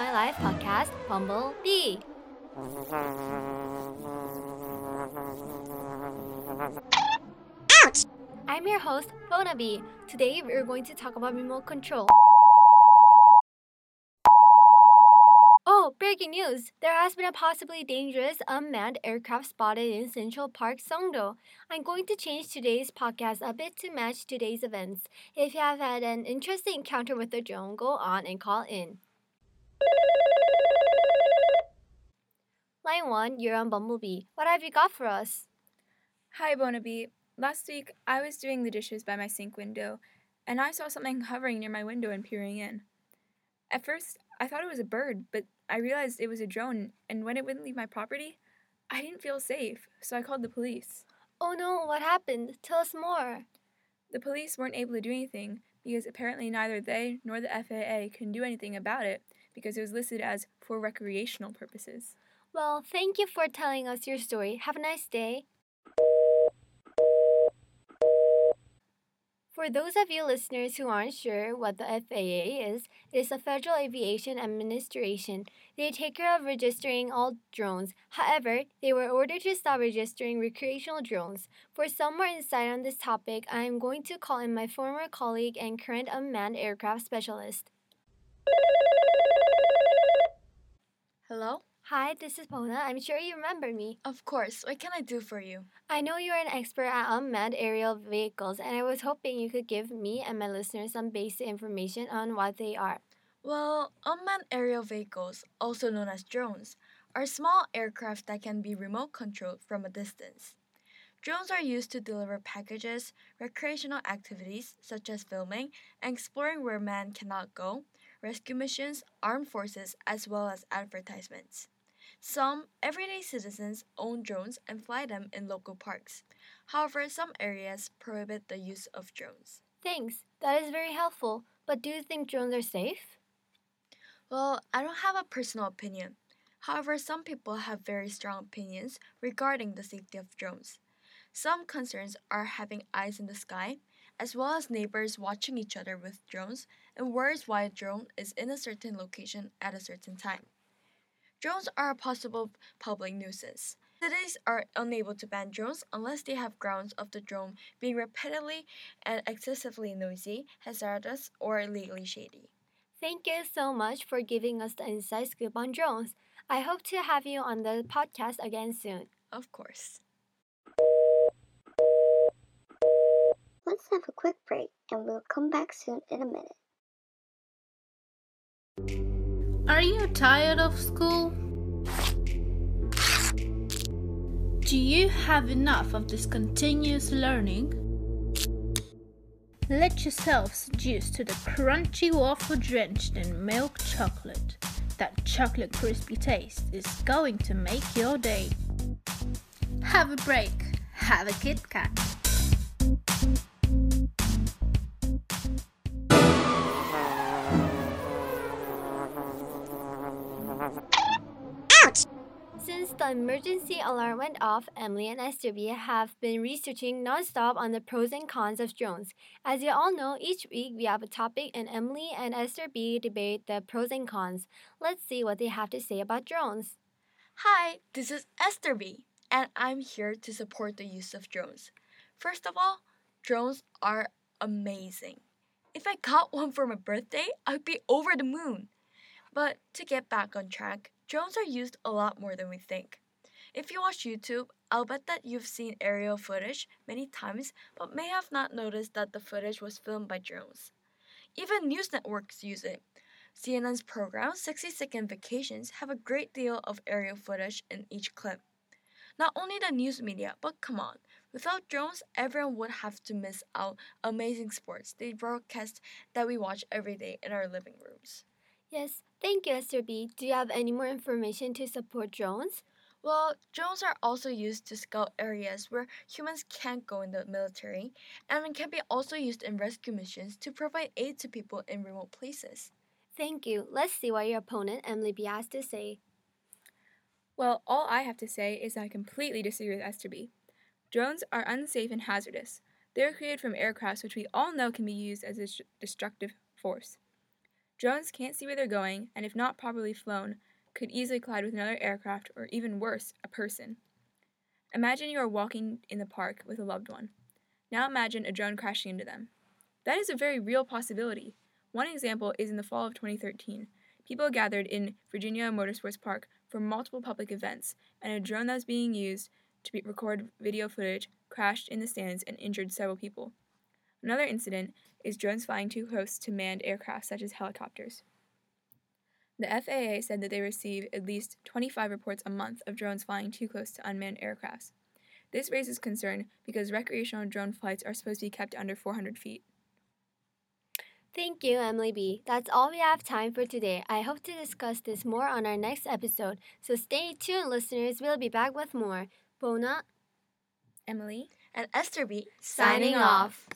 My Life podcast, Bumble Bee. Ouch! I'm your host, Bona Bee. Today we're going to talk about remote control. Oh, breaking news! There has been a possibly dangerous unmanned aircraft spotted in Central Park, Songdo. I'm going to change today's podcast a bit to match today's events. If you have had an interesting encounter with a drone, go on and call in. Line 1, you're on Bumblebee. What have you got for us? Hi, Bonabee. Last week, I was doing the dishes by my sink window, and I saw something hovering near my window and peering in. At first, I thought it was a bird, but I realized it was a drone, and when it wouldn't leave my property, I didn't feel safe, so I called the police. Oh no, what happened? Tell us more. The police weren't able to do anything because apparently neither they nor the FAA can do anything about it because it was listed as for recreational purposes. Well, thank you for telling us your story. Have a nice day. For those of you listeners who aren't sure what the FAA is, it is the Federal Aviation Administration. They take care of registering all drones. However, they were ordered to stop registering recreational drones. For some more insight on this topic, I am going to call in my former colleague and current unmanned aircraft specialist. Hello? Hi, this is Pona. I'm sure you remember me. Of course. What can I do for you? I know you're an expert at unmanned aerial vehicles, and I was hoping you could give me and my listeners some basic information on what they are. Well, unmanned aerial vehicles, also known as drones, are small aircraft that can be remote controlled from a distance. Drones are used to deliver packages, recreational activities such as filming and exploring where man cannot go, rescue missions, armed forces, as well as advertisements. Some everyday citizens own drones and fly them in local parks. However, some areas prohibit the use of drones. Thanks. That is very helpful. But do you think drones are safe? Well, I don't have a personal opinion. However, some people have very strong opinions regarding the safety of drones. Some concerns are having eyes in the sky, as well as neighbors watching each other with drones, and worries why a drone is in a certain location at a certain time. Drones are a possible public nuisance. Cities are unable to ban drones unless they have grounds of the drone being repeatedly and excessively noisy, hazardous, or illegally shady. Thank you so much for giving us the inside scoop on drones. I hope to have you on the podcast again soon. Of course. Let's have a quick break and we'll come back soon in a minute. Are you tired of school? Do you have enough of this continuous learning? Let yourself seduce to the crunchy waffle drenched in milk chocolate. That chocolate crispy taste is going to make your day. Have a break. Have a Kit Kat. Since the emergency alarm went off, Emily and Esther B have been researching nonstop on the pros and cons of drones. As you all know, each week we have a topic and Emily and Esther B debate the pros and cons. Let's see what they have to say about drones. Hi, this is Esther B, and I'm here to support the use of drones. First of all, drones are amazing. If I got one for my birthday, I'd be over the moon. But to get back on track, drones are used a lot more than we think. If you watch YouTube, I'll bet that you've seen aerial footage many times, but may have not noticed that the footage was filmed by drones. Even news networks use it. CNN's program, 60 Second Vacations, have a great deal of aerial footage in each clip. Not only the news media, but come on, without drones, everyone would have to miss out amazing sports they broadcast that we watch every day in our living rooms. Yes, thank you, Esther B. Do you have any more information to support drones? Well, drones are also used to scout areas where humans can't go in the military, and can be also used in rescue missions to provide aid to people in remote places. Thank you. Let's see what your opponent, Emily B, has to say. Well, all I have to say is I completely disagree with Esther B. Drones are unsafe and hazardous. They are created from aircrafts which we all know can be used as a destructive force. Drones can't see where they're going, and if not properly flown, could easily collide with another aircraft or even worse, a person. Imagine you are walking in the park with a loved one. Now imagine a drone crashing into them. That is a very real possibility. One example is in the fall of 2013. People gathered in Virginia Motorsports Park for multiple public events, and a drone that was being used to record video footage crashed in the stands and injured several people. Another incident is drones flying too close to manned aircraft, such as helicopters. The FAA said that they receive at least 25 reports a month of drones flying too close to unmanned aircrafts. This raises concern because recreational drone flights are supposed to be kept under 400 feet. Thank you, Emily B. That's all we have time for today. I hope to discuss this more on our next episode, so stay tuned, listeners. We'll be back with more. Bona, Emily? And Esther B. signing off.